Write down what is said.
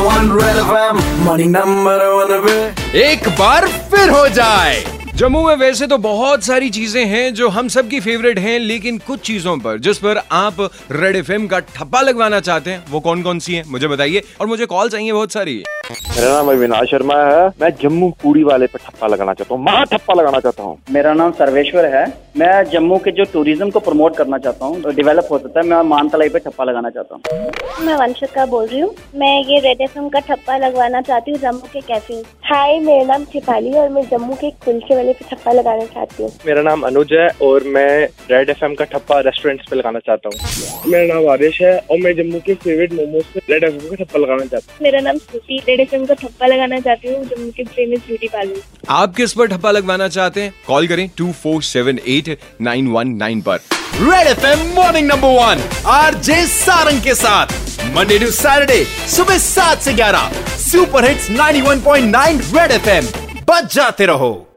number one red FM morning number one पे। एक बार फिर हो जाए। जम्मू में वैसे तो बहुत सारी चीज़ें हैं जो हम सबकी फेवरेट हैं लेकिन कुछ चीज़ों पर जिस पर आप रेड एफ़ का ठप्पा लगवाना चाहते हैं वो कौन कौन सी हैं मुझे बताइए। और मुझे कॉल चाहिए बहुत सारी। मेरा नाम अविनाश शर्मा है। मैं जम्मू पूरी वाले पे ठप्पा लगाना चाहता हूँ महा ठप्पा लगाना चाहता हूँ। मेरा नाम सर्वेश्वर है। मैं जम्मू के जो टूरिज़्म को प्रमोट करना चाहता हूँ डेवलप हो सकता है मैं मानतलाई पे ठप्पा लगाना चाहता हूँ। मैं वंशिका बोल रही हूँ। मैं ये रेड एफ़ का ठप्पा लगवाना चाहती हूँ जम्मू के कैफ़े हाय मेरा नाम शिफाली और मैं जम्मू के कुलचे वाले पे ठप्पा लगाना चाहती हूँ। मेरा नाम अनुज है और मैं रेड एफएम का ठप्पा रेस्टोरेंट पे लगाना चाहता हूँ। मेरा नाम आदेश है और मैं जम्मू के फेवरेट मोमोज पे रेड एफएम का ठप्पा लगाना चाहता हूँ। मेरा नाम श्रुति रेड एफ़ को ठप्पा लगाना चाहती हूँ, जो उनके फ़ेमस ब्यूटी पार्लर आप किस पर ठप्पा लगवाना चाहते हैं? कॉल करें two four seven eight nine one nine पर। Red F M morning number one R J Sarang के साथ। मंडे टू सैटरडे सुबह सात से ग्यारह। सुपर हिट्स 91.9 रेड एफएम बच जाते रहो।